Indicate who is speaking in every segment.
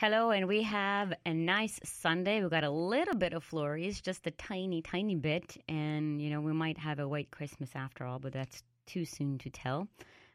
Speaker 1: Hello, and we have a nice Sunday. We've got a little bit of flurries, just a tiny, tiny bit. And, you know, we might have a white Christmas after all, but that's too soon to tell.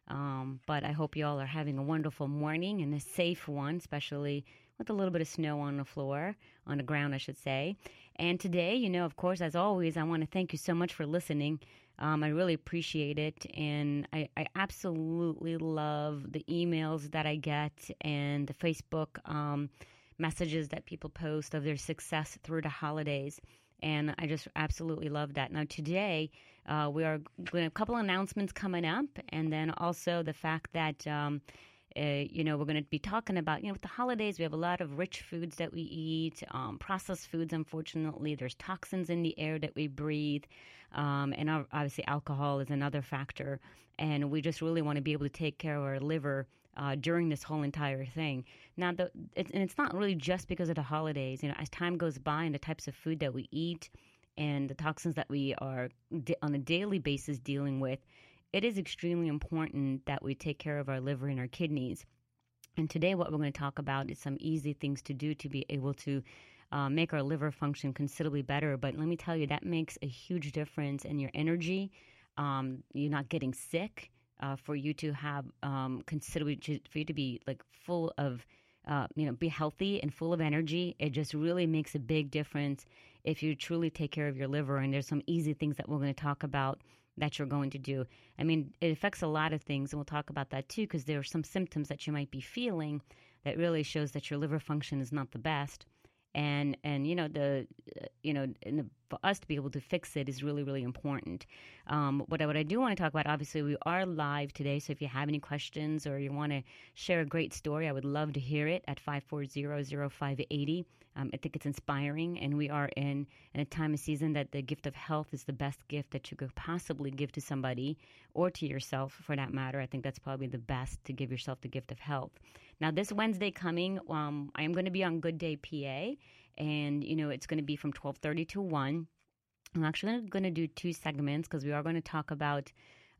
Speaker 1: Um, but I hope you all are having a wonderful morning and a safe one, especially with a little bit of snow on the floor, on the ground, I should say. And today, you know, of course, as always, I want to thank you so much for listening. Um, I really appreciate it. And I, I, absolutely love the emails that I get and the Facebook um, messages that people post of their success through the holidays. And I just absolutely love that. Now, today, uh, we are going a couple announcements coming up, and then also the fact that. Um, uh, you know, we're going to be talking about, you know, with the holidays, we have a lot of rich foods that we eat, um, processed foods, unfortunately. There's toxins in the air that we breathe. Um, and obviously, alcohol is another factor. And we just really want to be able to take care of our liver uh, during this whole entire thing. Now, the, it, and it's not really just because of the holidays. You know, as time goes by and the types of food that we eat and the toxins that we are on a daily basis dealing with, it is extremely important that we take care of our liver and our kidneys. And today, what we're going to talk about is some easy things to do to be able to uh, make our liver function considerably better. But let me tell you, that makes a huge difference in your energy. Um, you're not getting sick. Uh, for you to have um, considerably for you to be like full of uh, you know be healthy and full of energy it just really makes a big difference if you truly take care of your liver and there's some easy things that we're going to talk about that you're going to do i mean it affects a lot of things and we'll talk about that too because there are some symptoms that you might be feeling that really shows that your liver function is not the best and and you know the you know the, for us to be able to fix it is really really important. Um, what I, what I do want to talk about, obviously, we are live today, so if you have any questions or you want to share a great story, I would love to hear it at 540 0580 um, I think it's inspiring, and we are in, in a time of season that the gift of health is the best gift that you could possibly give to somebody or to yourself, for that matter. I think that's probably the best to give yourself the gift of health. Now, this Wednesday coming, um, I am going to be on Good Day PA, and you know it's going to be from twelve thirty to one. I'm actually going to do two segments because we are going to talk about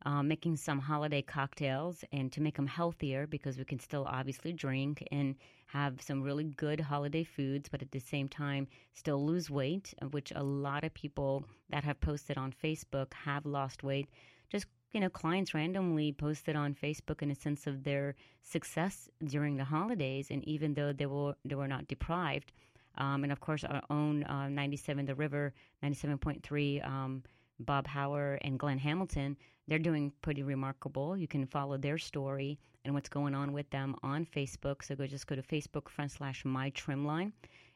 Speaker 1: uh, making some holiday cocktails and to make them healthier because we can still obviously drink and have some really good holiday foods, but at the same time still lose weight, which a lot of people that have posted on Facebook have lost weight. Just you know, clients randomly posted on Facebook in a sense of their success during the holidays, and even though they were they were not deprived, um, and of course our own uh, 97 The River, 97.3. Um, Bob Hauer and Glenn Hamilton, they're doing pretty remarkable. You can follow their story and what's going on with them on Facebook. So go just go to Facebook front slash my trimline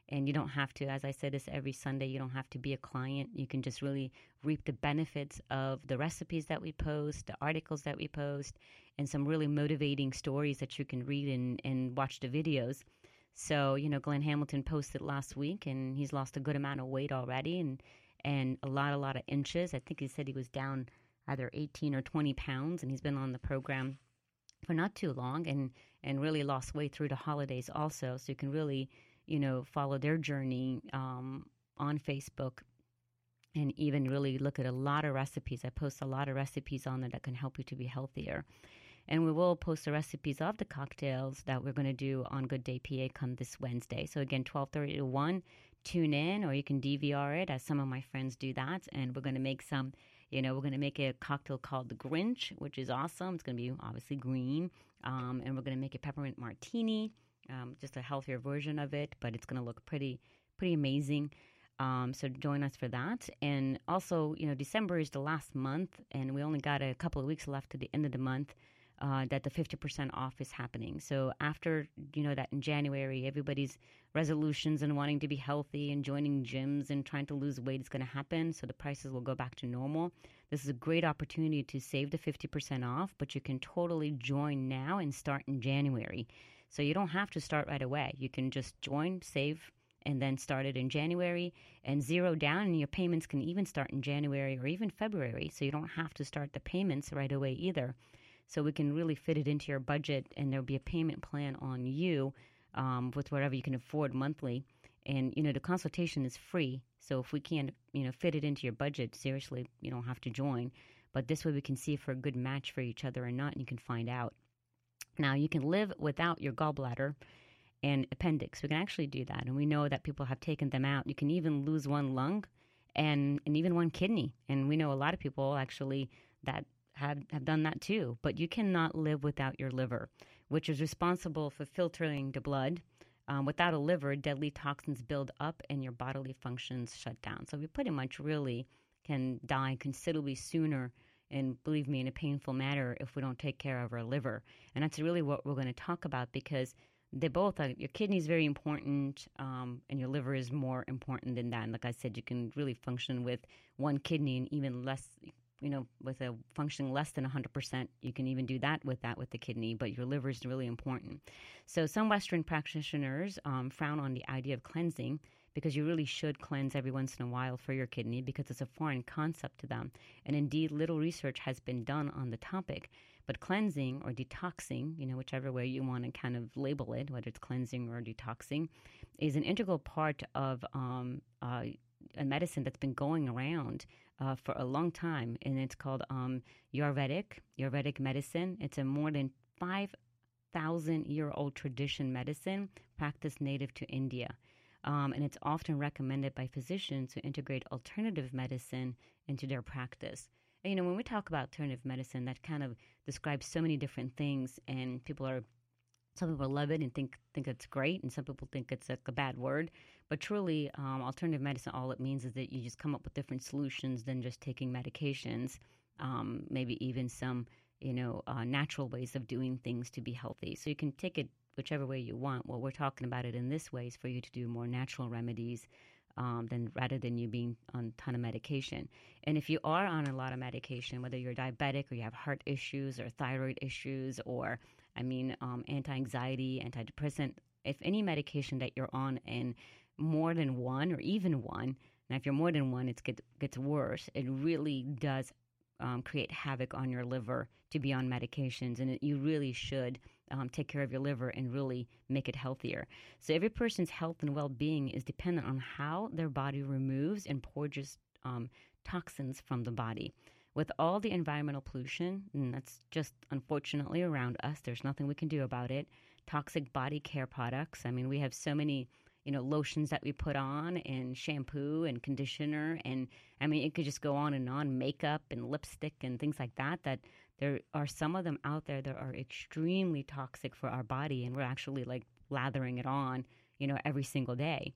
Speaker 1: and you don't have to as i said this every sunday. You don't have to be a client. You can just really reap the benefits of the recipes that we post the articles that we post and some really motivating stories that you can read and, and watch the videos. So you know glenn hamilton posted last week and he's lost a good amount of weight already and and a lot a lot of inches. I think he said he was down either 18 or 20 pounds and he's been on the program for not too long and and really lost weight through the holidays also so you can really you know, follow their journey um, on Facebook and even really look at a lot of recipes. I post a lot of recipes on there that can help you to be healthier. And we will post the recipes of the cocktails that we're going to do on Good Day PA come this Wednesday. So again, 12:30 to 1, tune in or you can DVR it as some of my friends do that and we're going to make some you know, we're going to make a cocktail called the Grinch, which is awesome. It's going to be obviously green. Um, and we're going to make a peppermint martini um, just a healthier version of it, but it's going to look pretty pretty amazing. Um, so join us for that. And also, you know, December is the last month, and we only got a couple of weeks left to the end of the month. Uh, that the 50% off is happening. So after, you know, that in January, everybody's resolutions and wanting to be healthy and joining gyms and trying to lose weight is going to happen. So the prices will go back to normal. This is a great opportunity to save the 50% off, but you can totally join now and start in January. So you don't have to start right away. You can just join, save, and then start it in January and zero down. And your payments can even start in January or even February. So you don't have to start the payments right away either. So we can really fit it into your budget, and there'll be a payment plan on you um, with whatever you can afford monthly. And you know the consultation is free. So if we can't you know fit it into your budget, seriously, you don't have to join. But this way we can see if we're a good match for each other or not, and you can find out. Now you can live without your gallbladder and appendix. We can actually do that, and we know that people have taken them out. You can even lose one lung and and even one kidney, and we know a lot of people actually that have have done that too. But you cannot live without your liver, which is responsible for filtering the blood. Um, without a liver, deadly toxins build up and your bodily functions shut down. So we pretty much really can die considerably sooner and believe me in a painful manner if we don't take care of our liver and that's really what we're going to talk about because they both are, your kidney is very important um, and your liver is more important than that and like i said you can really function with one kidney and even less you know with a functioning less than 100% you can even do that with that with the kidney but your liver is really important. So some western practitioners um, frown on the idea of cleansing because you really should cleanse every once in a while for your kidney because it's a foreign concept to them. And indeed little research has been done on the topic but cleansing or detoxing, you know, whichever way you want to kind of label it, whether it's cleansing or detoxing, is an integral part of um, uh, a medicine that's been going around uh, for a long time, and it's called um, Ayurvedic, Ayurvedic medicine. It's a more than 5,000 year old tradition medicine practiced native to India. Um, and it's often recommended by physicians to integrate alternative medicine into their practice you know, when we talk about alternative medicine, that kind of describes so many different things, and people are some people love it and think think it's great, and some people think it's a bad word. But truly, um, alternative medicine, all it means is that you just come up with different solutions than just taking medications. Um, maybe even some, you know, uh, natural ways of doing things to be healthy. So you can take it whichever way you want. What we're talking about it in this way is for you to do more natural remedies um, than rather than you being on a ton of medication. And if you are on a lot of medication, whether you're diabetic or you have heart issues or thyroid issues or I mean um, anti-anxiety, antidepressant, if any medication that you're on and more than one or even one, now if you're more than one, it gets gets worse. It really does um, create havoc on your liver to be on medications, and it, you really should um, take care of your liver and really make it healthier. So every person's health and well-being is dependent on how their body removes and purges um, toxins from the body. With all the environmental pollution, and that's just unfortunately around us, there's nothing we can do about it. Toxic body care products. I mean, we have so many you know lotions that we put on and shampoo and conditioner and i mean it could just go on and on makeup and lipstick and things like that that there are some of them out there that are extremely toxic for our body and we're actually like lathering it on you know every single day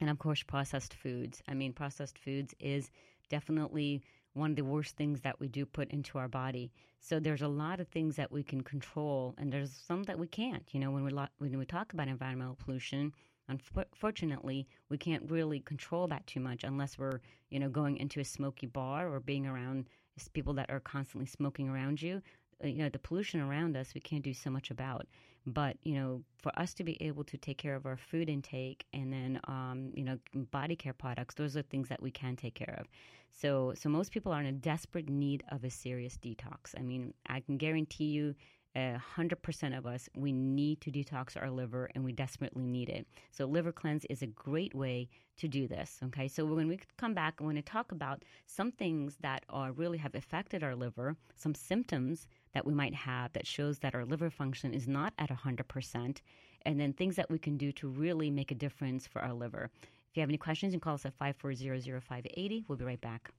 Speaker 1: and of course processed foods i mean processed foods is definitely one of the worst things that we do put into our body. So there's a lot of things that we can control, and there's some that we can't. You know, when we lo- when we talk about environmental pollution, Unfortunately, we can't really control that too much unless we're, you know, going into a smoky bar or being around people that are constantly smoking around you. Uh, you know, the pollution around us, we can't do so much about. But, you know, for us to be able to take care of our food intake and then, um, you know, body care products, those are things that we can take care of. So, so most people are in a desperate need of a serious detox. I mean, I can guarantee you 100% of us, we need to detox our liver and we desperately need it. So, liver cleanse is a great way to do this. Okay, so when we come back, I want to talk about some things that are really have affected our liver, some symptoms that we might have that shows that our liver function is not at 100%, and then things that we can do to really make a difference for our liver. If you have any questions, you can call us at 540 We'll be right back.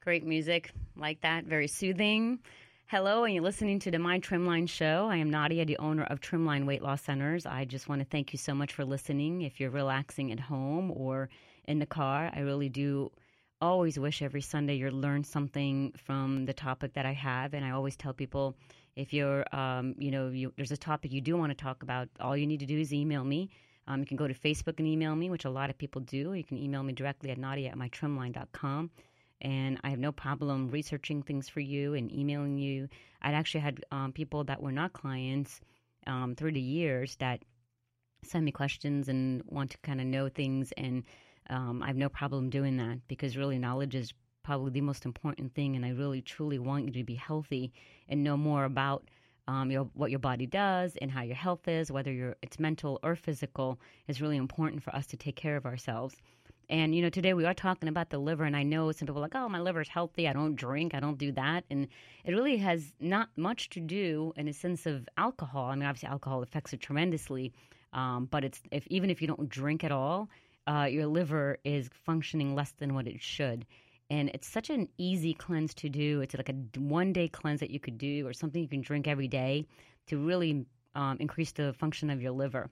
Speaker 1: Great music like that, very soothing. Hello, and you're listening to the My Trimline Show. I am Nadia, the owner of Trimline Weight Loss Centers. I just want to thank you so much for listening. If you're relaxing at home or in the car, I really do always wish every Sunday you learn something from the topic that I have. And I always tell people if you're, um, you know, you, there's a topic you do want to talk about, all you need to do is email me. Um, you can go to Facebook and email me, which a lot of people do. You can email me directly at nadia at mytrimline.com and I have no problem researching things for you and emailing you. I'd actually had um, people that were not clients um, through the years that send me questions and want to kind of know things. And um, I have no problem doing that because really knowledge is probably the most important thing. And I really, truly want you to be healthy and know more about um, your, what your body does and how your health is, whether you're, it's mental or physical, is really important for us to take care of ourselves. And you know, today we are talking about the liver, and I know some people are like, "Oh, my liver's healthy. I don't drink. I don't do that." And it really has not much to do in a sense of alcohol. I mean, obviously, alcohol affects it tremendously, um, but it's if even if you don't drink at all, uh, your liver is functioning less than what it should. And it's such an easy cleanse to do. It's like a one day cleanse that you could do, or something you can drink every day to really um, increase the function of your liver.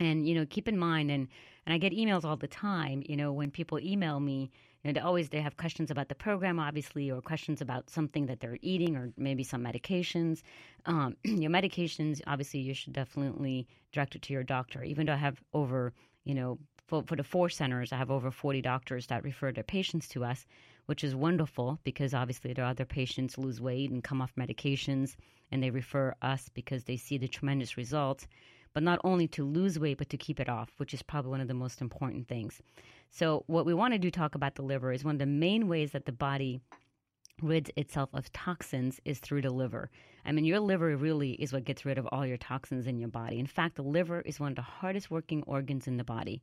Speaker 1: And you know, keep in mind, and and I get emails all the time. You know, when people email me, you know, they always they have questions about the program, obviously, or questions about something that they're eating, or maybe some medications. Um, your medications, obviously, you should definitely direct it to your doctor. Even though I have over, you know, for, for the four centers, I have over 40 doctors that refer their patients to us, which is wonderful because obviously their other patients lose weight and come off medications, and they refer us because they see the tremendous results but not only to lose weight, but to keep it off, which is probably one of the most important things. So, what we want to do talk about the liver is one of the main ways that the body rids itself of toxins is through the liver. I mean, your liver really is what gets rid of all your toxins in your body. In fact, the liver is one of the hardest working organs in the body.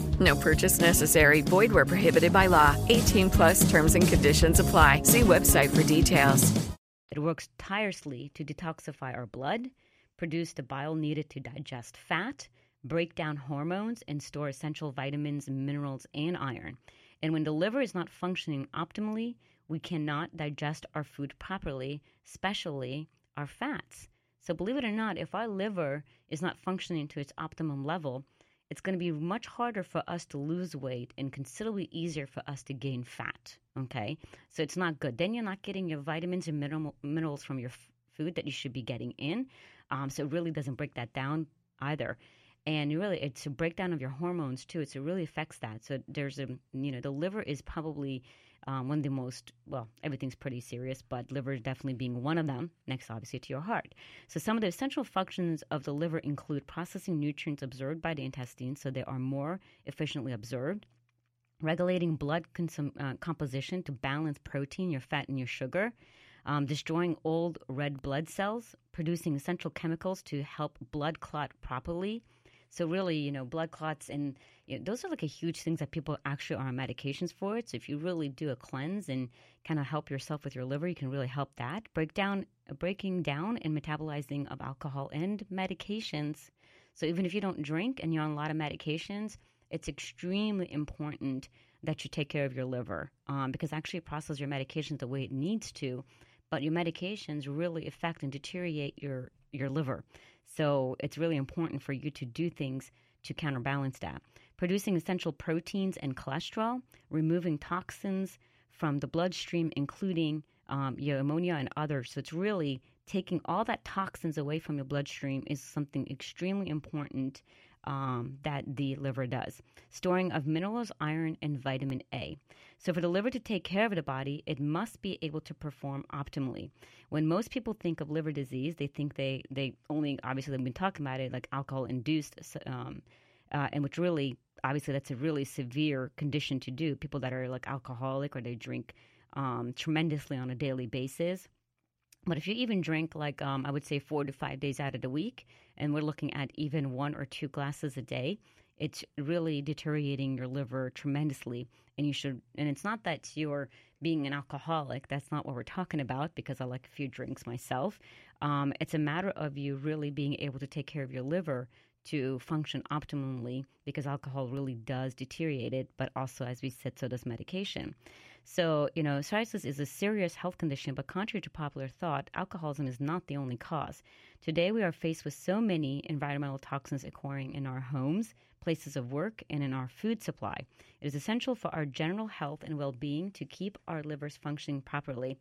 Speaker 2: No purchase necessary. Void where prohibited by law. 18 plus terms and conditions apply. See website for details.
Speaker 1: It works tirelessly to detoxify our blood, produce the bile needed to digest fat, break down hormones, and store essential vitamins, minerals, and iron. And when the liver is not functioning optimally, we cannot digest our food properly, especially our fats. So, believe it or not, if our liver is not functioning to its optimum level, it's going to be much harder for us to lose weight and considerably easier for us to gain fat. Okay, so it's not good. Then you're not getting your vitamins and mineral, minerals from your f- food that you should be getting in. Um, so it really doesn't break that down either and really it's a breakdown of your hormones too. So it really affects that. So there's a you know the liver is probably um, one of the most well everything's pretty serious, but liver definitely being one of them. Next, obviously, to your heart. So some of the essential functions of the liver include processing nutrients absorbed by the intestines, so they are more efficiently absorbed. Regulating blood consum- uh, composition to balance protein, your fat, and your sugar. Um, destroying old red blood cells, producing essential chemicals to help blood clot properly, so really, you know, blood clots and you know, those are like a huge things that people actually are on medications for it. So if you really do a cleanse and kind of help yourself with your liver, you can really help that. Break down, breaking down and metabolizing of alcohol and medications. So even if you don't drink and you're on a lot of medications, it's extremely important that you take care of your liver um, because actually it processes your medications the way it needs to, but your medications really affect and deteriorate your your liver. So it's really important for you to do things to counterbalance that. Producing essential proteins and cholesterol, removing toxins from the bloodstream, including um, your ammonia and others. So it's really taking all that toxins away from your bloodstream is something extremely important um, that the liver does. Storing of minerals, iron, and vitamin A. So, for the liver to take care of the body, it must be able to perform optimally. When most people think of liver disease, they think they, they only, obviously, they've been talking about it like alcohol induced, um, uh, and which really, obviously, that's a really severe condition to do. People that are like alcoholic or they drink um, tremendously on a daily basis but if you even drink, like um, I would say, four to five days out of the week, and we're looking at even one or two glasses a day, it's really deteriorating your liver tremendously. And you should, and it's not that you're being an alcoholic. That's not what we're talking about because I like a few drinks myself. Um, it's a matter of you really being able to take care of your liver to function optimally because alcohol really does deteriorate it, but also, as we said, so does medication. So, you know, cirrhosis is a serious health condition, but contrary to popular thought, alcoholism is not the only cause. Today, we are faced with so many environmental toxins occurring in our homes, places of work, and in our food supply. It is essential for our general health and well being to keep our livers functioning properly.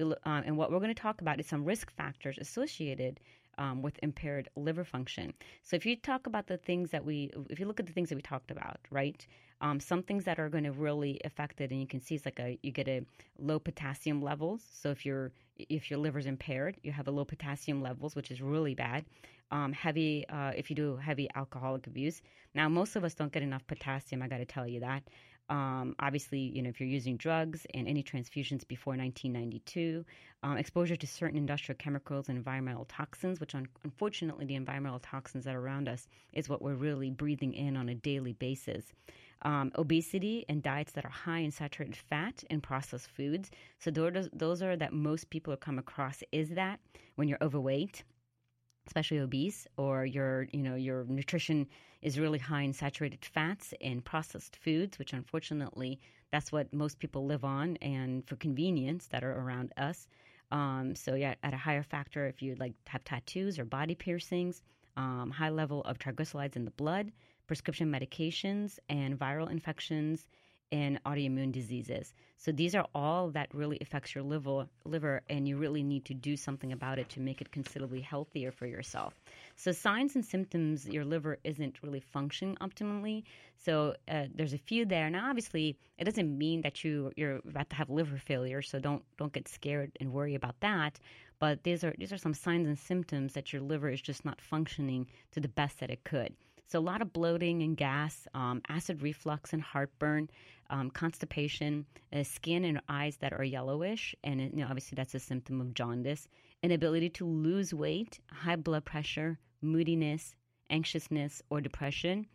Speaker 1: Uh, and what we're going to talk about is some risk factors associated um, with impaired liver function. So if you talk about the things that we, if you look at the things that we talked about, right? Um, some things that are going to really affect it, and you can see it's like a you get a low potassium levels. So if your if your liver's impaired, you have a low potassium levels, which is really bad. Um, heavy uh, if you do heavy alcoholic abuse. Now most of us don't get enough potassium. I got to tell you that. Um, obviously, you know, if you're using drugs and any transfusions before 1992, um, exposure to certain industrial chemicals and environmental toxins, which un- unfortunately, the environmental toxins that are around us is what we're really breathing in on a daily basis. Um, obesity and diets that are high in saturated fat and processed foods. So those, those are that most people come across is that when you're overweight especially obese or your you know your nutrition is really high in saturated fats and processed foods which unfortunately that's what most people live on and for convenience that are around us um, so yeah at a higher factor if you like have tattoos or body piercings um, high level of triglycerides in the blood prescription medications and viral infections and autoimmune diseases. So these are all that really affects your liver, liver, and you really need to do something about it to make it considerably healthier for yourself. So signs and symptoms, your liver isn't really functioning optimally. So uh, there's a few there. Now, obviously, it doesn't mean that you you're about to have liver failure. So don't don't get scared and worry about that. But these are these are some signs and symptoms that your liver is just not functioning to the best that it could. So, a lot of bloating and gas, um, acid reflux and heartburn, um, constipation, uh, skin and eyes that are yellowish, and you know, obviously that's a symptom of jaundice, inability to lose weight, high blood pressure, moodiness, anxiousness, or depression.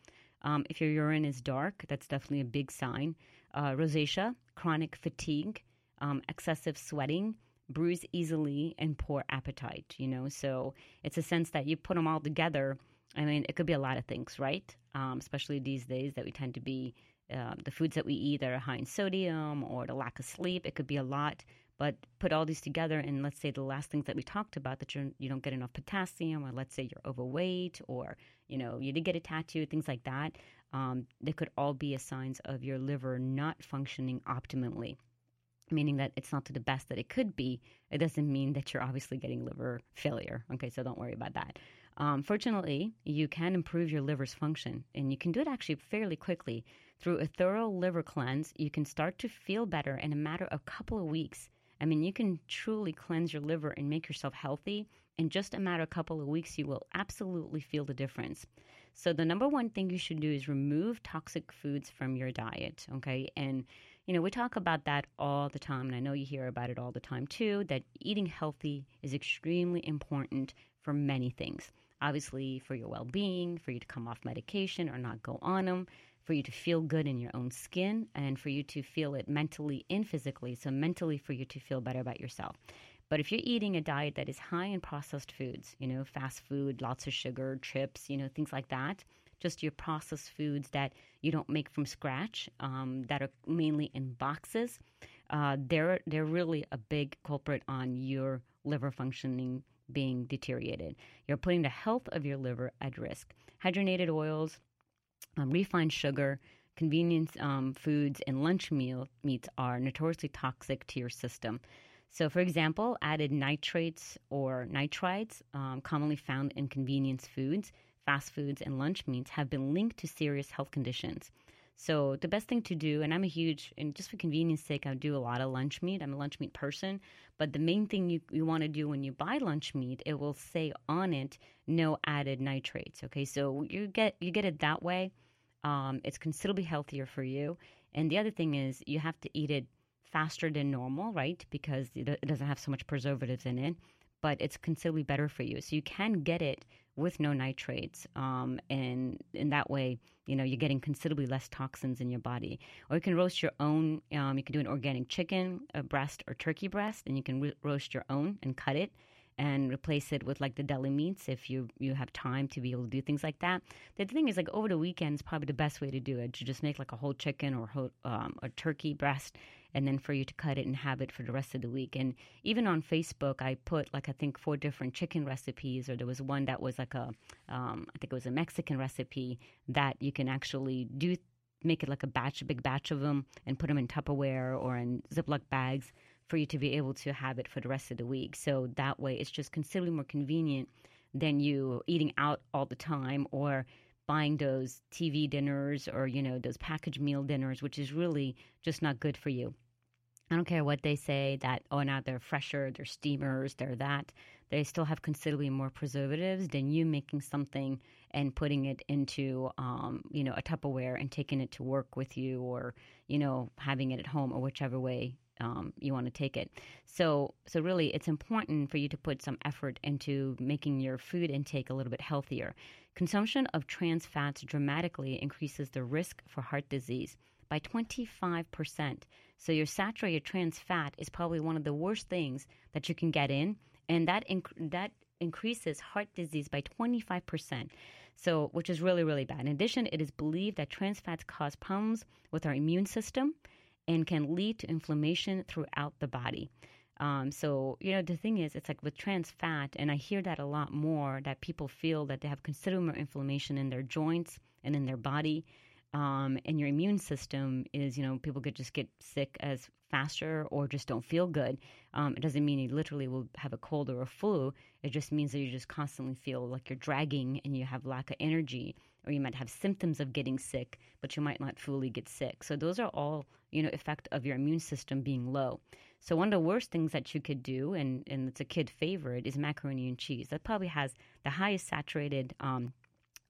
Speaker 1: Um, if your urine is dark, that's definitely a big sign. Uh, rosacea, chronic fatigue, um, excessive sweating, bruise easily, and poor appetite. You know, so it's a sense that you put them all together I mean, it could be a lot of things, right? Um, especially these days that we tend to be uh, the foods that we eat that are high in sodium or the lack of sleep. It could be a lot. But put all these together, and let's say the last things that we talked about that you're, you don't get enough potassium, or let's say you're overweight, or you know you did get a tattoo, things like that. Um, they could all be a signs of your liver not functioning optimally meaning that it's not to the best that it could be, it doesn't mean that you're obviously getting liver failure. Okay, so don't worry about that. Um, fortunately, you can improve your liver's function, and you can do it actually fairly quickly. Through a thorough liver cleanse, you can start to feel better in a matter of a couple of weeks. I mean, you can truly cleanse your liver and make yourself healthy. In just a matter of a couple of weeks, you will absolutely feel the difference. So, the number one thing you should do is remove toxic foods from your diet, okay? And, you know, we talk about that all the time, and I know you hear about it all the time too, that eating healthy is extremely important for many things obviously for your well being, for you to come off medication or not go on them, for you to feel good in your own skin, and for you to feel it mentally and physically. So, mentally, for you to feel better about yourself. But if you're eating a diet that is high in processed foods, you know, fast food, lots of sugar, chips, you know, things like that, just your processed foods that you don't make from scratch, um, that are mainly in boxes, uh, they're they're really a big culprit on your liver functioning being deteriorated. You're putting the health of your liver at risk. Hydrogenated oils, um, refined sugar, convenience um, foods, and lunch meal meats are notoriously toxic to your system. So, for example, added nitrates or nitrites, um, commonly found in convenience foods, fast foods, and lunch meats, have been linked to serious health conditions. So the best thing to do, and I'm a huge, and just for convenience sake, I do a lot of lunch meat. I'm a lunch meat person. But the main thing you, you want to do when you buy lunch meat, it will say on it, no added nitrates. Okay, so you get you get it that way. Um, it's considerably healthier for you. And the other thing is you have to eat it faster than normal, right? Because it doesn't have so much preservatives in it but it's considerably better for you. So you can get it with no nitrates, um, and in that way, you know, you're getting considerably less toxins in your body. Or you can roast your own. Um, you can do an organic chicken, breast, or turkey breast, and you can re- roast your own and cut it. and replace it with like the deli meats if you you have time to be able to do things like that. The thing is, like over the weekend is probably the best way to do it. To just make like a whole chicken or whole, um, a turkey breast, and then for you to cut it and have it for the rest of the week. And even on Facebook, I put like I think four different chicken recipes, or there was one that was like a um, I think it was a Mexican recipe that you can actually do make it like a batch, a big batch of them, and put them in Tupperware or in Ziploc bags for you to be able to have it for the rest of the week. So that way, it's just considerably more convenient than you eating out all the time or buying those TV dinners or you know those packaged meal dinners, which is really just not good for you. I don't care what they say that, oh, now they're fresher, they're steamers, they're that. They still have considerably more preservatives than you making something and putting it into, um, you know, a Tupperware and taking it to work with you or, you know, having it at home or whichever way um, you want to take it. So, so really, it's important for you to put some effort into making your food intake a little bit healthier. Consumption of trans fats dramatically increases the risk for heart disease by 25%. So your saturated trans fat is probably one of the worst things that you can get in, and that inc- that increases heart disease by 25%. So, which is really really bad. In addition, it is believed that trans fats cause problems with our immune system and can lead to inflammation throughout the body. Um, so, you know, the thing is, it's like with trans fat, and I hear that a lot more that people feel that they have considerable inflammation in their joints and in their body um, and your immune system is, you know, people could just get sick as faster or just don't feel good. Um, it doesn't mean you literally will have a cold or a flu. It just means that you just constantly feel like you're dragging and you have lack of energy, or you might have symptoms of getting sick, but you might not fully get sick. So those are all, you know, effect of your immune system being low. So one of the worst things that you could do, and, and it's a kid favorite, is macaroni and cheese. That probably has the highest saturated um,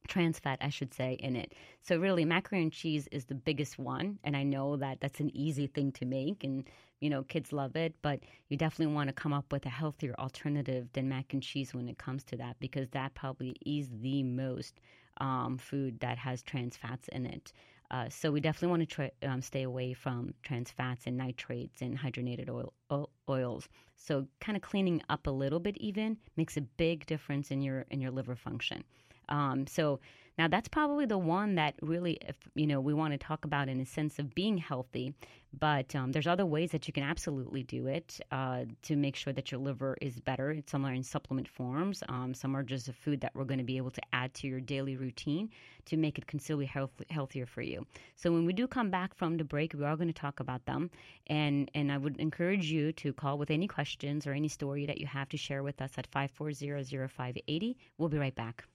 Speaker 1: trans fat, I should say, in it. So really, macaroni and cheese is the biggest one, and I know that that's an easy thing to make, and you know kids love it. But you definitely want to come up with a healthier alternative than mac and cheese when it comes to that, because that probably is the most um, food that has trans fats in it. Uh, so we definitely want to try, um, stay away from trans fats and nitrates and hydrogenated oil, oils. So kind of cleaning up a little bit even makes a big difference in your in your liver function. Um, so now that's probably the one that really, if, you know, we want to talk about in a sense of being healthy. But um, there's other ways that you can absolutely do it uh, to make sure that your liver is better. Some are in supplement forms. Um, some are just a food that we're going to be able to add to your daily routine to make it considerably health, healthier for you. So when we do come back from the break, we are going to talk about them. And and I would encourage you to call with any questions or any story that you have to share with us at 540-0580. We'll be right back.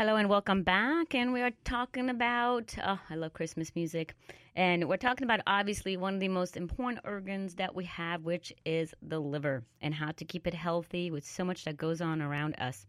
Speaker 1: Hello and welcome back. And we are talking about, oh, I love Christmas music. And we're talking about obviously one of the most important organs that we have, which is the liver, and how to keep it healthy with so much that goes on around us.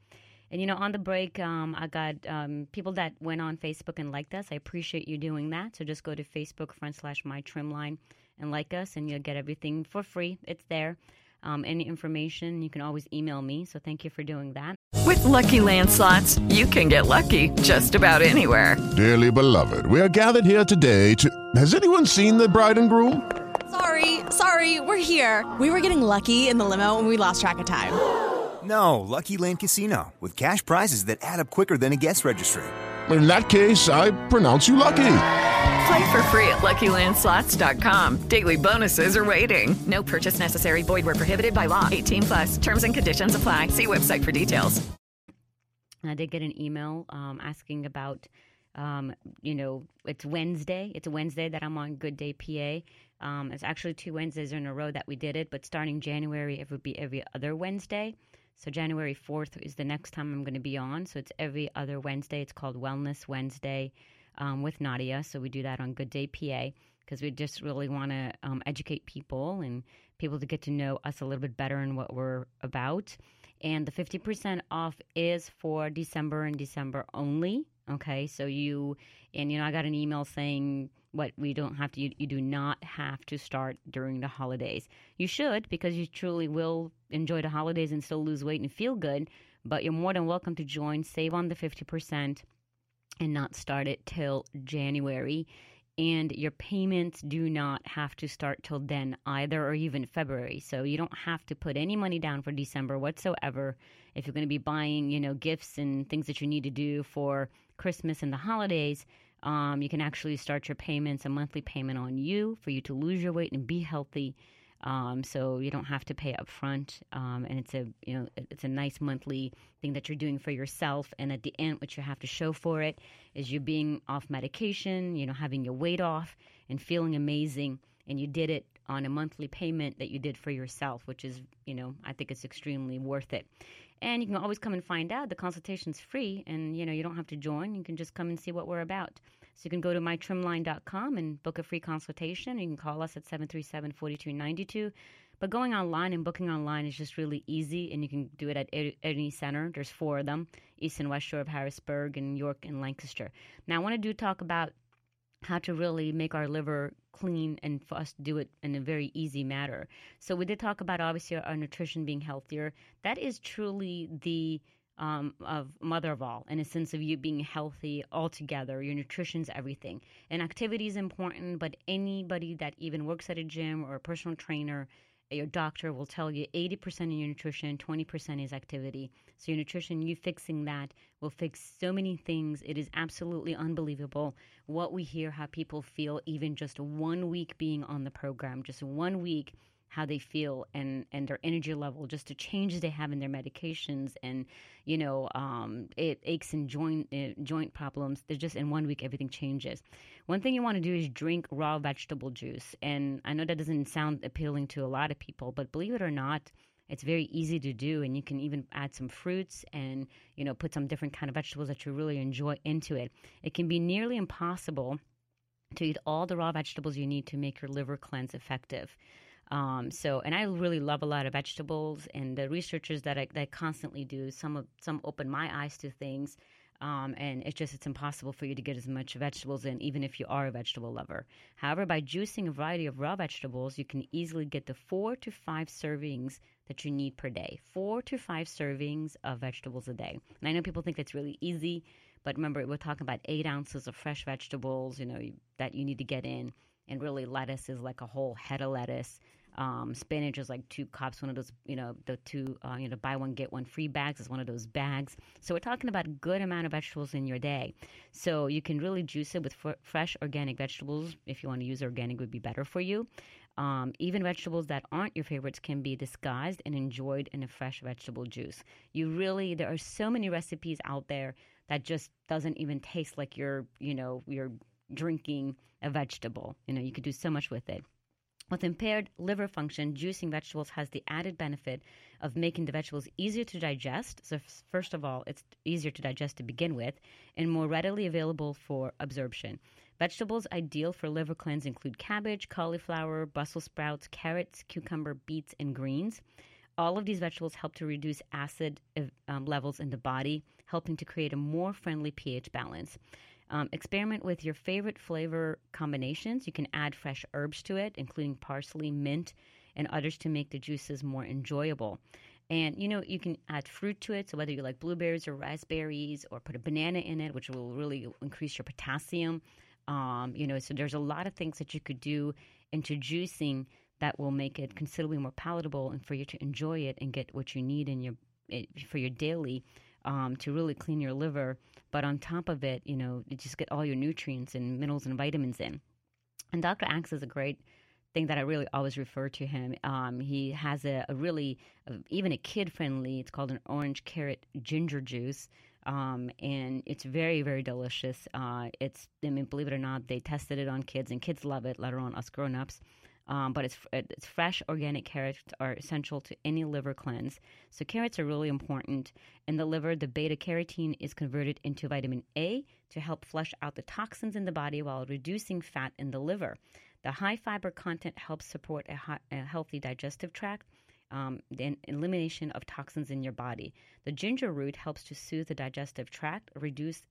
Speaker 1: And you know, on the break, um, I got um, people that went on Facebook and liked us. I appreciate you doing that. So just go to Facebook front slash my trim line and like us, and you'll get everything for free. It's there. Um, any information, you can always email me. So thank you for doing that.
Speaker 2: With Lucky Land slots, you can get lucky just about anywhere.
Speaker 3: Dearly beloved, we are gathered here today to. Has anyone seen the bride and groom?
Speaker 4: Sorry, sorry, we're here. We were getting lucky in the limo and we lost track of time.
Speaker 5: No, Lucky Land Casino, with cash prizes that add up quicker than a guest registry.
Speaker 3: In that case, I pronounce you lucky.
Speaker 2: Play for free at LuckyLandSlots.com. Daily bonuses are waiting. No purchase necessary. Void where prohibited by law. 18 plus. Terms and conditions apply. See website for details.
Speaker 1: I did get an email um, asking about, um, you know, it's Wednesday. It's a Wednesday that I'm on Good Day PA. Um, it's actually two Wednesdays in a row that we did it, but starting January, it would be every other Wednesday. So January 4th is the next time I'm going to be on. So it's every other Wednesday. It's called Wellness Wednesday um, with Nadia. So we do that on Good Day PA because we just really want to um, educate people and people to get to know us a little bit better and what we're about. And the 50% off is for December and December only. Okay, so you, and you know, I got an email saying what we don't have to, you, you do not have to start during the holidays. You should because you truly will enjoy the holidays and still lose weight and feel good. But you're more than welcome to join, save on the 50% and not start it till January. and your payments do not have to start till then either or even February. So you don't have to put any money down for December whatsoever if you're going to be buying, you know, gifts and things that you need to do for Christmas and the holidays. Um, you can actually start your payments, a monthly payment on you for you to lose your weight and be healthy. Um, so you don't have to pay up front, um, and it's a you know it's a nice monthly thing that you're doing for yourself. And at the end, what you have to show for it is you being off medication, you know, having your weight off and feeling amazing, and you did it on a monthly payment that you did for yourself, which is you know I think it's extremely worth it. And you can always come and find out. The consultation's free, and you know you don't have to join. You can just come and see what we're about. So you can go to mytrimline.com and book a free consultation. You can call us at 737-4292. But going online and booking online is just really easy, and you can do it at any center. There's four of them: East and West Shore of Harrisburg, and York and Lancaster. Now, I want to do talk about how to really make our liver clean and for us to do it in a very easy manner. So we did talk about obviously our nutrition being healthier. That is truly the um, of mother of all in a sense of you being healthy altogether. Your nutrition's everything. And activity is important, but anybody that even works at a gym or a personal trainer your doctor will tell you 80% of your nutrition, 20% is activity. So, your nutrition, you fixing that will fix so many things. It is absolutely unbelievable what we hear, how people feel, even just one week being on the program, just one week how they feel and and their energy level, just the changes they have in their medications, and you know, um, it aches and joint uh, joint problems. They're just in one week everything changes. One thing you want to do is drink raw vegetable juice, and I know that doesn't sound appealing to a lot of people, but believe it or not. It's very easy to do, and you can even add some fruits and you know put some different kind of vegetables that you really enjoy into it. It can be nearly impossible to eat all the raw vegetables you need to make your liver cleanse effective. Um, so, and I really love a lot of vegetables, and the researchers that I, that I constantly do, some of, some open my eyes to things. Um, and it's just it's impossible for you to get as much vegetables in, even if you are a vegetable lover. However, by juicing a variety of raw vegetables, you can easily get the four to five servings that you need per day. Four to five servings of vegetables a day. And I know people think that's really easy, but remember, we're talking about eight ounces of fresh vegetables, you know, that you need to get in. And really, lettuce is like a whole head of lettuce. Um, spinach is like two cups, one of those, you know, the two, uh, you know, buy one, get one free bags is one of those bags. So we're talking about good amount of vegetables in your day. So you can really juice it with fresh organic vegetables. If you want to use organic, would be better for you. Um, even vegetables that aren't your favorites can be disguised and enjoyed in a fresh vegetable juice. You really, there are so many recipes out there that just doesn't even taste like you're, you know, you're drinking a vegetable. You know, you could do so much with it. With impaired liver function, juicing vegetables has the added benefit of making the vegetables easier to digest. So, first of all, it's easier to digest to begin with and more readily available for absorption. Vegetables ideal for liver cleanse include cabbage, cauliflower, Brussels sprouts, carrots, cucumber, beets, and greens. All of these vegetables help to reduce acid um, levels in the body, helping to create a more friendly pH balance. Um, experiment with your favorite flavor combinations. You can add fresh herbs to it, including parsley, mint, and others to make the juices more enjoyable. And you know, you can add fruit to it. So whether you like blueberries or raspberries, or put a banana in it, which will really increase your potassium. Um, you know, so there's a lot of things that you could do into juicing that will make it considerably more palatable and for you to enjoy it and get what you need in your eh, for your daily um, to really clean your liver. But on top of it, you know, you just get all your nutrients and minerals and vitamins in. And Dr. Axe is a great thing that I really always refer to him. Um, he has a, a really, uh, even a kid friendly, it's called an orange carrot ginger juice. Um, and it's very, very delicious. Uh, it's, I mean, believe it or not, they tested it on kids, and kids love it, let alone us grown ups. Um, but it's, it's fresh organic carrots are essential to any liver cleanse. So carrots are really important. In the liver, the beta carotene is converted into vitamin A to help flush out the toxins in the body while reducing fat in the liver. The high fiber content helps support a, a healthy digestive tract um, the elimination of toxins in your body. The ginger root helps to soothe the digestive tract, reduce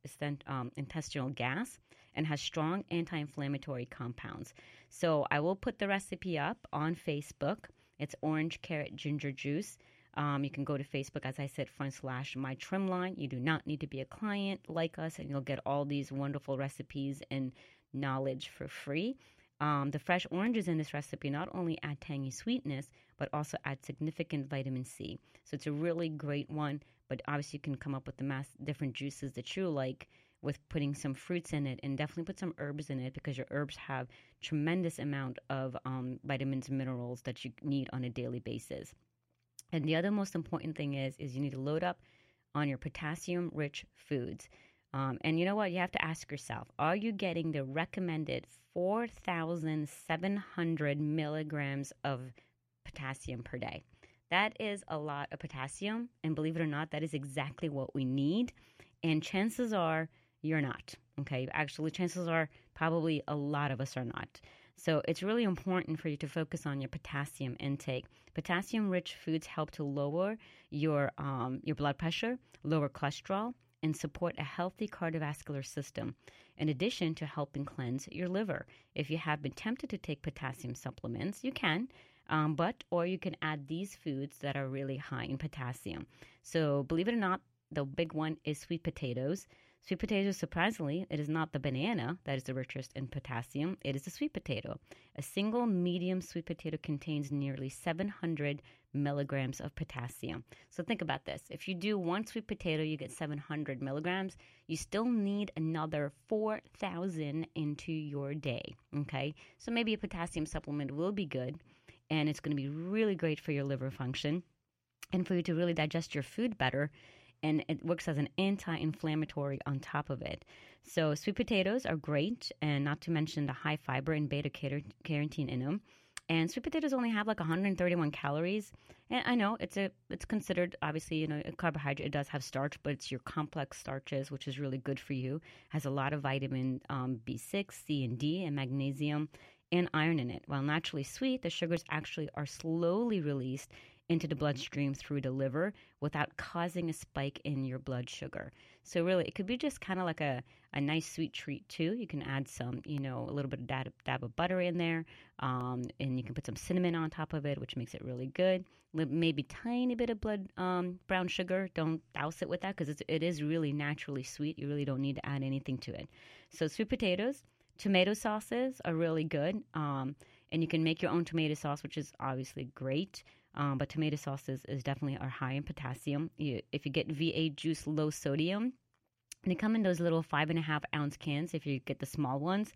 Speaker 1: um, intestinal gas, and has strong anti inflammatory compounds. So I will put the recipe up on Facebook. It's orange carrot ginger juice. Um, you can go to Facebook, as I said, front slash my trim line. You do not need to be a client like us, and you'll get all these wonderful recipes and knowledge for free. Um, the fresh oranges in this recipe not only add tangy sweetness, but also add significant vitamin C. So it's a really great one. But obviously, you can come up with the mass different juices that you like with putting some fruits in it, and definitely put some herbs in it because your herbs have tremendous amount of um, vitamins and minerals that you need on a daily basis. And the other most important thing is is you need to load up on your potassium rich foods. Um, and you know what? You have to ask yourself are you getting the recommended 4,700 milligrams of potassium per day? That is a lot of potassium. And believe it or not, that is exactly what we need. And chances are you're not. Okay. Actually, chances are probably a lot of us are not. So it's really important for you to focus on your potassium intake. Potassium-rich foods help to lower your um, your blood pressure, lower cholesterol, and support a healthy cardiovascular system. In addition to helping cleanse your liver. If you have been tempted to take potassium supplements, you can. Um, but or you can add these foods that are really high in potassium. So believe it or not, the big one is sweet potatoes. Sweet potatoes, surprisingly, it is not the banana that is the richest in potassium, it is the sweet potato. A single medium sweet potato contains nearly 700 milligrams of potassium. So think about this. If you do one sweet potato, you get 700 milligrams. You still need another 4,000 into your day. Okay? So maybe a potassium supplement will be good, and it's going to be really great for your liver function and for you to really digest your food better and it works as an anti-inflammatory on top of it. So sweet potatoes are great, and not to mention the high fiber and beta carotene in them. And sweet potatoes only have like 131 calories. And I know it's a it's considered obviously you know a carbohydrate. It does have starch, but it's your complex starches, which is really good for you. Has a lot of vitamin um, B6, C, and D, and magnesium and iron in it. While naturally sweet, the sugars actually are slowly released into the bloodstream through the liver without causing a spike in your blood sugar. So really, it could be just kind of like a, a nice sweet treat too. You can add some, you know, a little bit of dab, dab of butter in there, um, and you can put some cinnamon on top of it, which makes it really good. Maybe tiny bit of blood um, brown sugar. Don't douse it with that because it is really naturally sweet. You really don't need to add anything to it. So sweet potatoes, tomato sauces are really good. Um, and you can make your own tomato sauce, which is obviously great. Um, but tomato sauces is definitely are high in potassium. You, if you get V8 juice low sodium, they come in those little five and a half ounce cans if you get the small ones,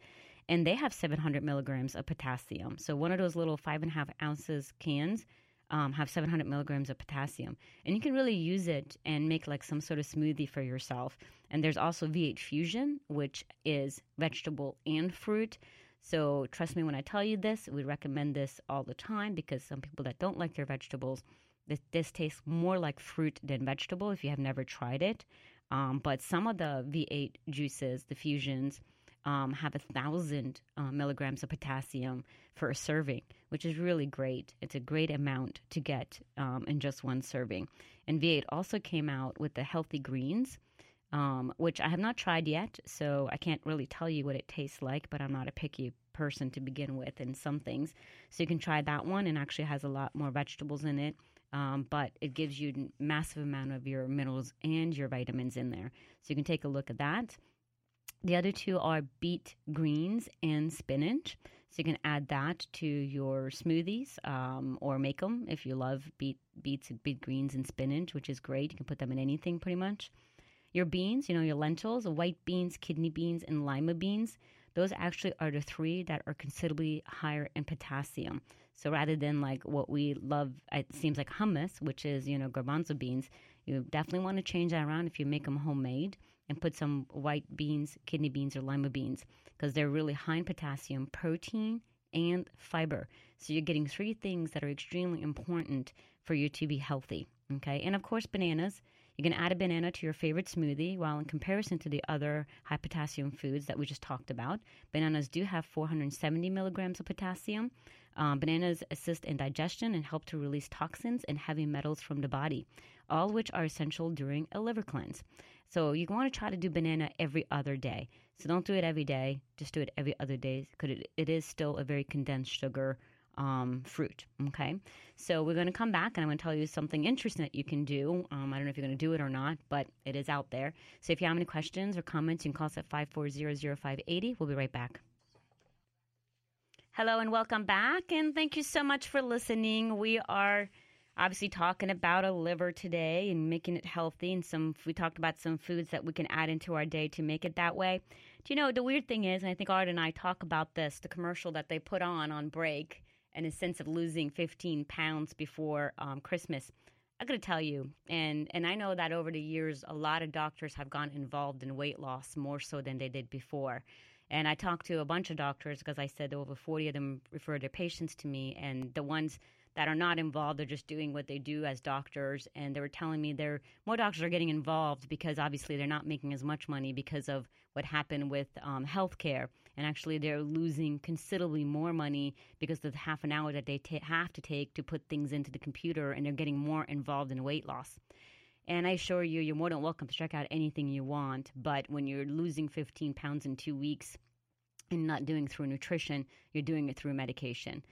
Speaker 1: and they have 700 milligrams of potassium. So one of those little five and a half ounces cans um, have 700 milligrams of potassium, and you can really use it and make like some sort of smoothie for yourself. And there's also V8 Fusion, which is vegetable and fruit. So trust me when I tell you this, we recommend this all the time because some people that don't like their vegetables, this, this tastes more like fruit than vegetable if you have never tried it. Um, but some of the V8 juices, the fusions, um, have a thousand uh, milligrams of potassium for a serving, which is really great. It's a great amount to get um, in just one serving. And V8 also came out with the healthy greens, um, which I have not tried yet, so I can't really tell you what it tastes like, but I'm not a picky person to begin with in some things. So you can try that one and actually has a lot more vegetables in it. Um, but it gives you massive amount of your minerals and your vitamins in there. So you can take a look at that. The other two are beet greens and spinach. So you can add that to your smoothies um, or make them if you love beet, beets, beet greens, and spinach, which is great. You can put them in anything pretty much. Your beans, you know, your lentils, white beans, kidney beans, and lima beans, those actually are the three that are considerably higher in potassium. So rather than like what we love, it seems like hummus, which is, you know, garbanzo beans, you definitely want to change that around if you make them homemade and put some white beans, kidney beans, or lima beans because they're really high in potassium, protein, and fiber. So you're getting three things that are extremely important for you to be healthy. Okay. And of course, bananas. You can add a banana to your favorite smoothie, while in comparison to the other high potassium foods that we just talked about, bananas do have 470 milligrams of potassium. Um, bananas assist in digestion and help to release toxins and heavy metals from the body, all which are essential during a liver cleanse. So you want to try to do banana every other day. So don't do it every day, just do it every other day because it, it is still a very condensed sugar um, fruit. Okay, so we're going to come back and I'm going to tell you something interesting that you can do. Um, I don't know if you're going to do it or not, but it is out there. So if you have any questions or comments, you can call us at 540-0580. We'll be right back. Hello and welcome back, and thank you so much for listening. We are obviously talking about a liver today and making it healthy, and some we talked about some foods that we can add into our day to make it that way. Do you know the weird thing is, and I think Art and I talk about this, the commercial that they put on on break, and a sense of losing 15 pounds before um, Christmas. I got to tell you, and and I know that over the years, a lot of doctors have gone involved in weight loss more so than they did before. And I talked to a bunch of doctors because I said over 40 of them refer their patients to me, and the ones that are not involved, they're just doing what they do as doctors. And they were telling me they're more doctors are getting involved because obviously they're not making as much money because of what happened with um, healthcare, and actually they're losing considerably more money because of the half an hour that they have to take to put things into the computer, and they're getting more involved in weight loss. And I assure you, you're more than welcome to check out anything you want. But when you're losing 15 pounds in two weeks and not doing through nutrition, you're doing it through medication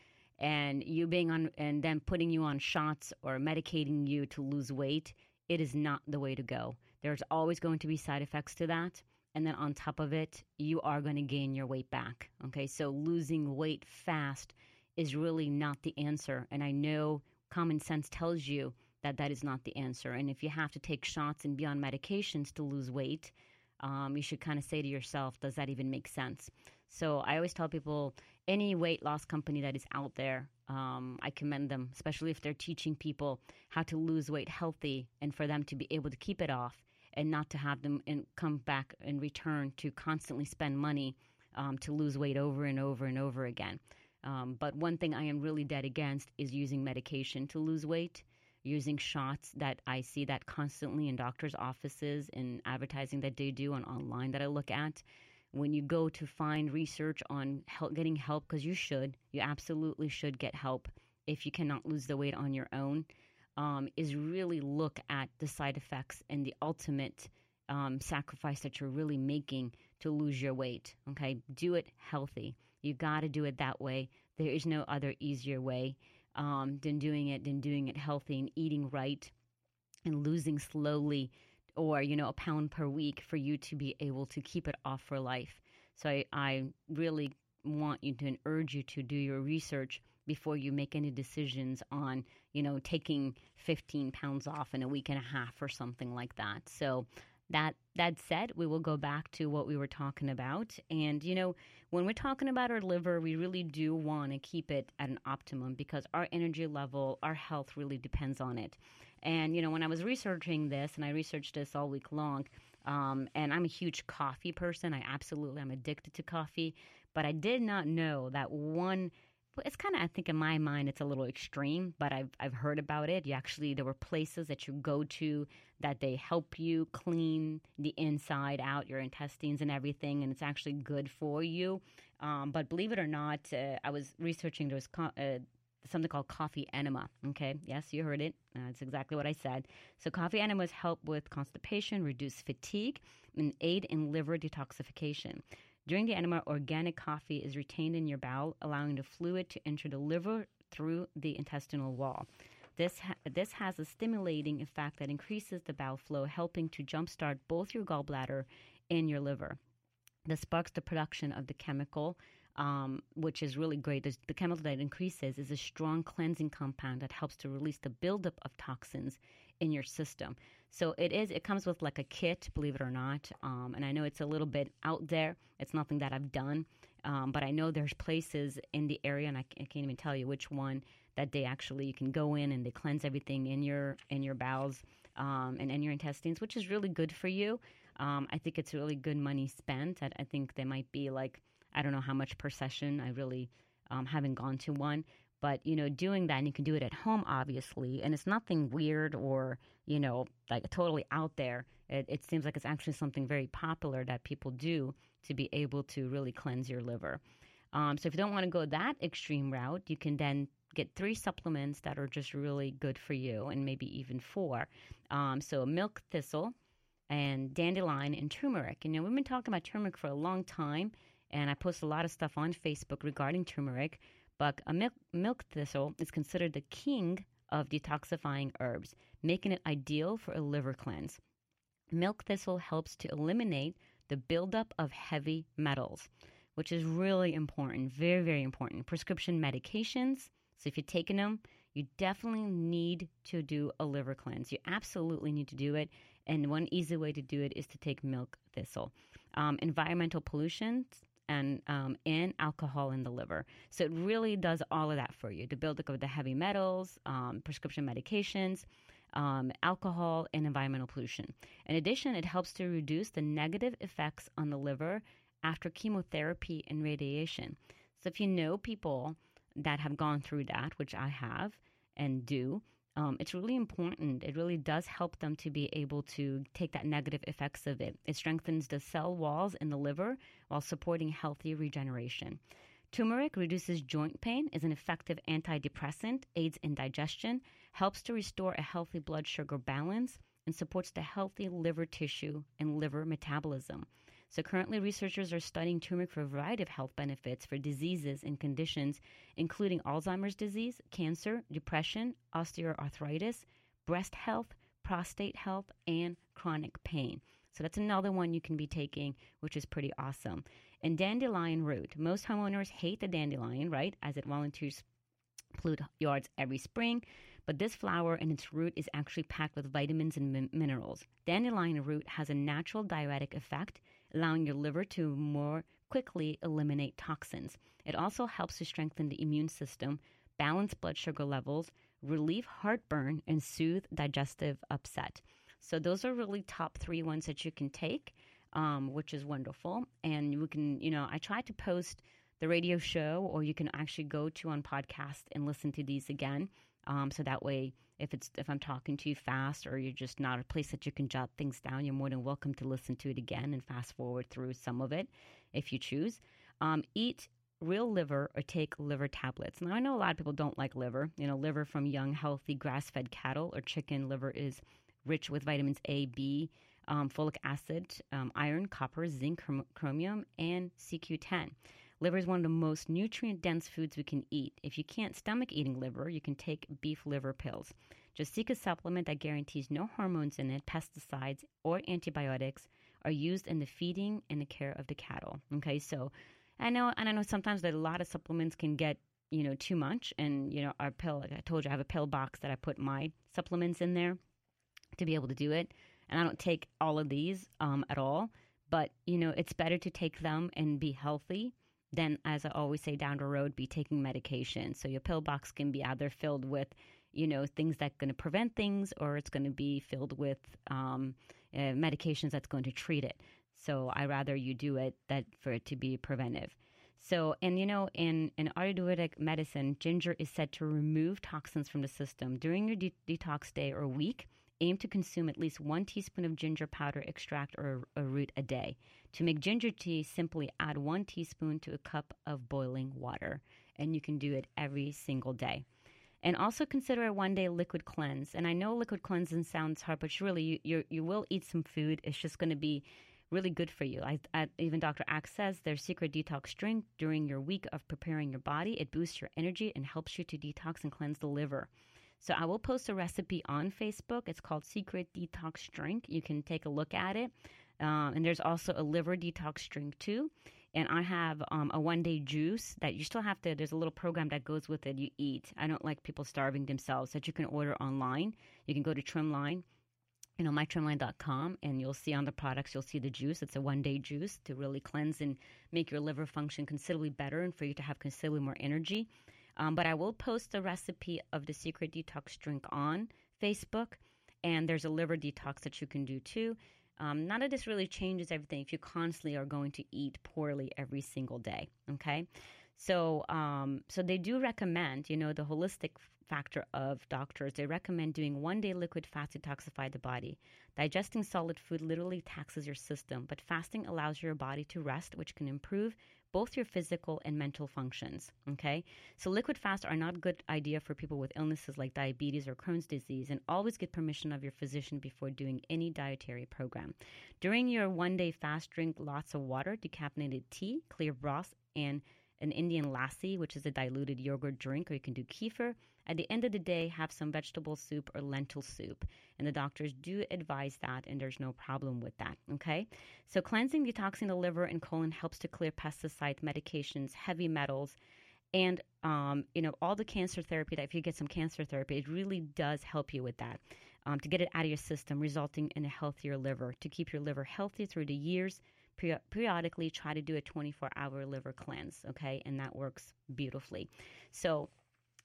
Speaker 1: and you being on and then putting you on shots or medicating you to lose weight, it is not the way to go. There's always going to be side effects to that. And then on top of it, you are going to gain your weight back. Okay, so losing weight fast is really not the answer. And I know common sense tells you that that is not the answer. And if you have to take shots and be on medications to lose weight, um, you should kind of say to yourself, does that even make sense? So I always tell people any weight loss company that is out there, um, I commend them, especially if they're teaching people how to lose weight healthy and for them to be able to keep it off and not to have them in, come back and return to constantly spend money um, to lose weight over and over and over again. Um, but one thing I am really dead against is using medication to lose weight, using shots that I see that constantly in doctors' offices and advertising that they do on online that I look at when you go to find research on help, getting help, because you should, you absolutely should get help if you cannot lose the weight on your own, um, is really look at the side effects and the ultimate um, sacrifice that you're really making to lose your weight. Okay, do it healthy. You got to do it that way. There is no other easier way um, than doing it than doing it healthy and eating right and losing slowly or you know a pound per week for you to be able to keep it off for life so i, I really want you to and urge you to do your research before you make any decisions on you know taking 15 pounds off in a week and a half or something like that so that that said we will go back to what we were talking about and you know when we're talking about our liver we really do want to keep it at an optimum because our energy level our health really depends on it and, you know, when I was researching this, and I researched this all week long, um, and I'm a huge coffee person. I absolutely am addicted to coffee, but I did not know that one. Well it's kind of, I think, in my mind, it's a little extreme, but I've I've heard about it. You actually, there were places that you go to that they help you clean the inside out, your intestines and everything, and it's actually good for you. Um, but believe it or not, uh, I was researching. There was co- uh, something called coffee enema. Okay, yes, you heard it. That's exactly what I said. So, coffee enemas help with constipation, reduce fatigue, and aid in liver detoxification. During the enema, organic coffee is retained in your bowel, allowing the fluid to enter the liver through the intestinal wall. This, ha- this has a stimulating effect that increases the bowel flow, helping to jumpstart both your gallbladder and your liver. This sparks the production of the chemical um, which is really great. The chemical that increases is a strong cleansing compound that helps to release the buildup of toxins in your system. So it is. It comes with like a kit, believe it or not. Um, and I know it's a little bit out there. It's nothing that I've done, um, but I know there's places in the area, and I, can't even tell you which one that they actually you can go in and they cleanse everything in your in your bowels um, and in your intestines, which is really good for you. Um, I think it's really good money spent. I, I think they might be like I don't know how much per session. I really um, haven't gone to one. But, you know, doing that, and you can do it at home, obviously, and it's nothing weird or, you know, like totally out there. It, it seems like it's actually something very popular that people do to be able to really cleanse your liver. Um, so if you don't want to go that extreme route, you can then get three supplements that are just really good for you, and maybe even four. Um, so milk thistle and dandelion and turmeric. You know, we've been talking about turmeric for a long time and I post a lot of stuff on Facebook regarding turmeric. But a milk, milk thistle is considered the king of detoxifying herbs, making it ideal for a liver cleanse. Milk thistle helps to eliminate the buildup of heavy metals. which is really important, very, very important. Prescription medications. So if you're taking them, you definitely need to do a liver cleanse. You absolutely need to do it. And one easy way to do it is to take milk thistle. Um, environmental pollutions and um, alcohol in the liver. So it really does all of that for you. to build up the heavy metals, um, prescription medications, um, alcohol, and environmental pollution. In addition, it helps to reduce the negative effects on the liver after chemotherapy and radiation. So if you know people that have gone through that, which I have and do, um, it's really important. It really does help them to be able to take that negative effects of it. It strengthens the cell walls in the liver while supporting healthy regeneration. Turmeric reduces joint pain, is an effective antidepressant, aids in digestion, helps to restore a healthy blood sugar balance, and supports the healthy liver tissue and liver metabolism. So, currently, researchers are studying turmeric for a variety of health benefits for diseases and conditions, including Alzheimer's disease, cancer, depression, osteoarthritis, breast health, prostate health, and chronic pain. So, that's another one you can be taking, which is pretty awesome. And dandelion root. Most homeowners hate the dandelion, right, as it volunteers pollute yards every spring. But this flower and its root is actually packed with vitamins and min- minerals. Dandelion root has a natural diuretic effect allowing your liver to more quickly eliminate toxins. It also helps to strengthen the immune system, balance blood sugar levels, relieve heartburn, and soothe digestive upset. So, those are really top three ones that you can take, um, which is wonderful. And we can, you know, I try to post the radio show, or you can actually go to on podcast and listen to these again. Um, so that way, if it's if I'm talking too fast or you're just not a place that you can jot things down, you're more than welcome to listen to it again and fast forward through some of it if you choose. Um, eat real liver or take liver tablets. Now I know a lot of people don't like liver. You know, liver from young, healthy, grass-fed cattle or chicken liver is rich with vitamins A, B, um, folic acid, um, iron, copper, zinc, chromium, and CoQ10. Liver is one of the most nutrient dense foods we can eat. If you can't stomach eating liver, you can take beef liver pills. Just seek a supplement that guarantees no hormones in it, pesticides, or antibiotics are used in the feeding and the care of the cattle. Okay, so I know, and I know sometimes that a lot of supplements can get you know too much, and you know our pill. Like I told you, I have a pill box that I put my supplements in there to be able to do it, and I don't take all of these um, at all. But you know, it's better to take them and be healthy then, as I always say, down the road, be taking medication. So your pill box can be either filled with, you know, things that going to prevent things, or it's going to be filled with um, uh, medications that's going to treat it. So I rather you do it that for it to be preventive. So, and you know, in, in Ayurvedic medicine, ginger is said to remove toxins from the system. During your de- detox day or week, aim to consume at least one teaspoon of ginger powder extract or a root a day. To make ginger tea, simply add one teaspoon to a cup of boiling water, and you can do it every single day. And also consider a one day liquid cleanse. And I know liquid cleansing sounds hard, but really, you, you, will eat some food. It's just going to be really good for you. I, I, even Dr. Axe says their secret detox drink during your week of preparing your body. It boosts your energy and helps you to detox and cleanse the liver. So I will post a recipe on Facebook. It's called Secret Detox Drink. You can take a look at it. Um, and there's also a liver detox drink too. And I have um, a one day juice that you still have to, there's a little program that goes with it. You eat. I don't like people starving themselves that you can order online. You can go to Trimline, you know, mytrimline.com, and you'll see on the products, you'll see the juice. It's a one day juice to really cleanse and make your liver function considerably better and for you to have considerably more energy. Um, but I will post the recipe of the secret detox drink on Facebook, and there's a liver detox that you can do too. Um, none of this really changes everything if you constantly are going to eat poorly every single day. Okay, so um, so they do recommend, you know, the holistic factor of doctors. They recommend doing one day liquid fast to detoxify the body. Digesting solid food literally taxes your system, but fasting allows your body to rest, which can improve both your physical and mental functions. Okay, so liquid fasts are not a good idea for people with illnesses like diabetes or Crohn's disease, and always get permission of your physician before doing any dietary program. During your one day fast, drink lots of water, decaffeinated tea, clear broth, and an Indian lassi, which is a diluted yogurt drink, or you can do kefir. At the end of the day, have some vegetable soup or lentil soup. And the doctors do advise that, and there's no problem with that. Okay? So, cleansing, detoxing the liver and colon helps to clear pesticides, medications, heavy metals, and um, you know all the cancer therapy that if you get some cancer therapy it really does help you with that um, to get it out of your system resulting in a healthier liver to keep your liver healthy through the years peri- periodically try to do a 24 hour liver cleanse okay and that works beautifully so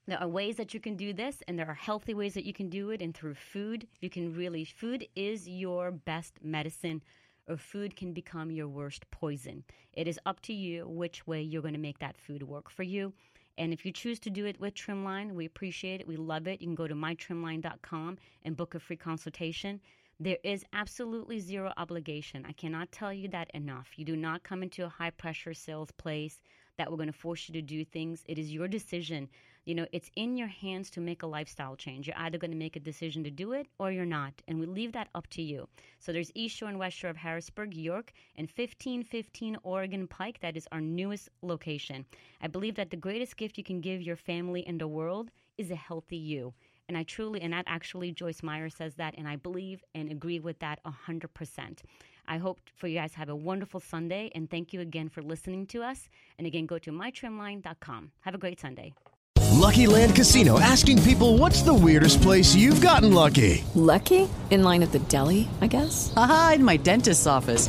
Speaker 1: there are ways that you can do this, and there are healthy ways that you can do it. And through food, you can really, food is your best medicine, or food can become your worst poison. It is up to you which way you're going to make that food work for you. And if you choose to do it with Trimline, we appreciate it. We love it. You can go to mytrimline.com and book a free consultation. There is absolutely zero obligation. I cannot tell you that enough. You do not come into a high pressure sales place that we're going to force you to do things. It is your decision. You know, it's in your hands to make a lifestyle change. You're either going to make a decision to do it or you're not. And we leave that up to you. So there's East Shore and West Shore of Harrisburg, York, and 1515 Oregon Pike. That is our newest location. I believe that the greatest gift you can give your family and the world is a healthy you. And I truly, and that actually, Joyce Meyer says that, and I believe and agree with that 100%. I hope for you guys have a wonderful Sunday, and thank you again for listening to us. And again, go to mytrimline.com. Have a great Sunday.
Speaker 6: Lucky Land Casino asking people what's the weirdest place you've gotten lucky?
Speaker 7: Lucky? In line at the deli, I guess?
Speaker 8: Aha, in my dentist's office.